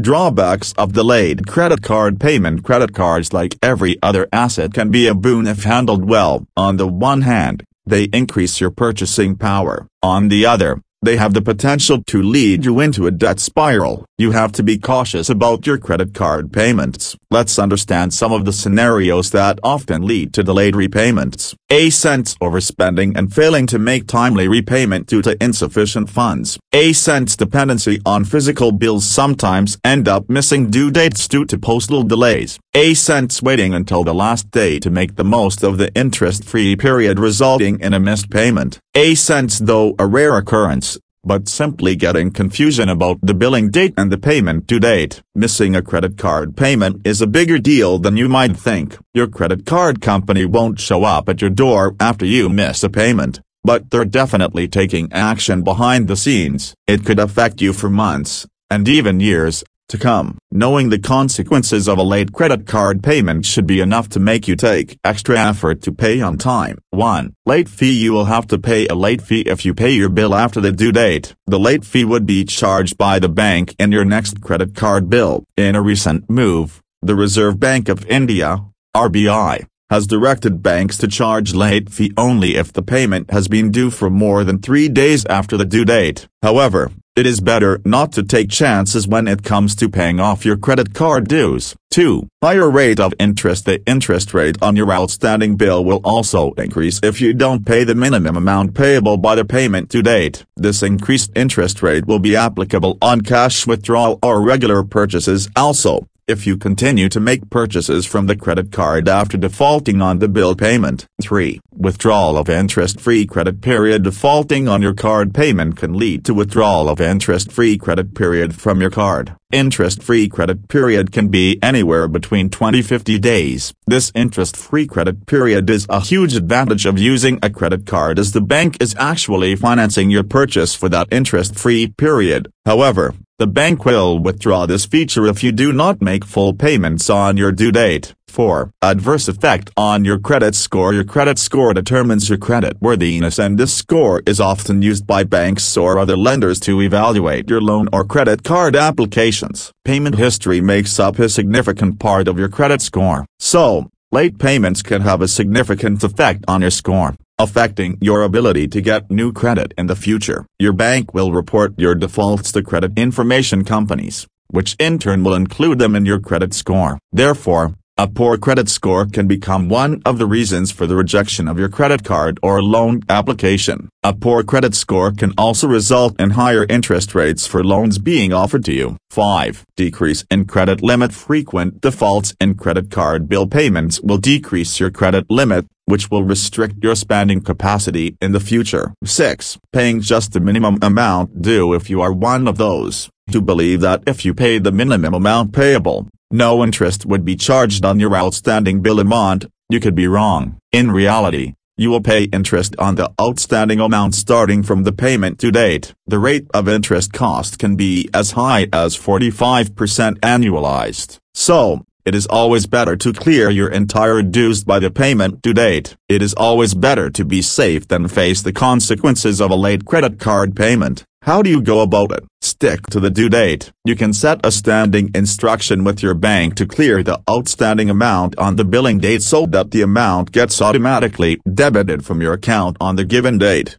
Drawbacks of delayed credit card payment Credit cards like every other asset can be a boon if handled well. On the one hand, they increase your purchasing power. On the other, they have the potential to lead you into a debt spiral. You have to be cautious about your credit card payments. Let's understand some of the scenarios that often lead to delayed repayments. A sense overspending and failing to make timely repayment due to insufficient funds. A sense dependency on physical bills sometimes end up missing due dates due to postal delays. A sense waiting until the last day to make the most of the interest-free period resulting in a missed payment. A sense though a rare occurrence, but simply getting confusion about the billing date and the payment due date. Missing a credit card payment is a bigger deal than you might think. Your credit card company won't show up at your door after you miss a payment, but they're definitely taking action behind the scenes. It could affect you for months, and even years, to come. Knowing the consequences of a late credit card payment should be enough to make you take extra effort to pay on time. 1. Late fee You will have to pay a late fee if you pay your bill after the due date. The late fee would be charged by the bank in your next credit card bill. In a recent move, the Reserve Bank of India, RBI, has directed banks to charge late fee only if the payment has been due for more than three days after the due date. However, it is better not to take chances when it comes to paying off your credit card dues. 2. Higher rate of interest The interest rate on your outstanding bill will also increase if you don't pay the minimum amount payable by the payment due date. This increased interest rate will be applicable on cash withdrawal or regular purchases also if you continue to make purchases from the credit card after defaulting on the bill payment. 3. Withdrawal of interest-free credit period Defaulting on your card payment can lead to withdrawal of interest-free credit period from your card. Interest-free credit period can be anywhere between 20-50 days. This interest-free credit period is a huge advantage of using a credit card as the bank is actually financing your purchase for that interest-free period. However, the bank will withdraw this feature if you do not make full payments on your due date. 4. Adverse effect on your credit score Your credit score determines your credit worthiness and this score is often used by banks or other lenders to evaluate your loan or credit card applications. Payment history makes up a significant part of your credit score. So, late payments can have a significant effect on your score affecting your ability to get new credit in the future. Your bank will report your defaults to credit information companies, which in turn will include them in your credit score. Therefore, a poor credit score can become one of the reasons for the rejection of your credit card or loan application. A poor credit score can also result in higher interest rates for loans being offered to you. 5. Decrease in credit limit Frequent defaults in credit card bill payments will decrease your credit limit, which will restrict your spending capacity in the future. 6. Paying just the minimum amount due If you are one of those who believe that if you pay the minimum amount payable, no interest would be charged on your outstanding bill amount, you could be wrong. In reality, you will pay interest on the outstanding amount starting from the payment due date. The rate of interest cost can be as high as 45% annualized. So, it is always better to clear your entire dues by the payment due date. It is always better to be safe than face the consequences of a late credit card payment. How do you go about it? Stick to the due date. You can set a standing instruction with your bank to clear the outstanding amount on the billing date so that the amount gets automatically debited from your account on the given date.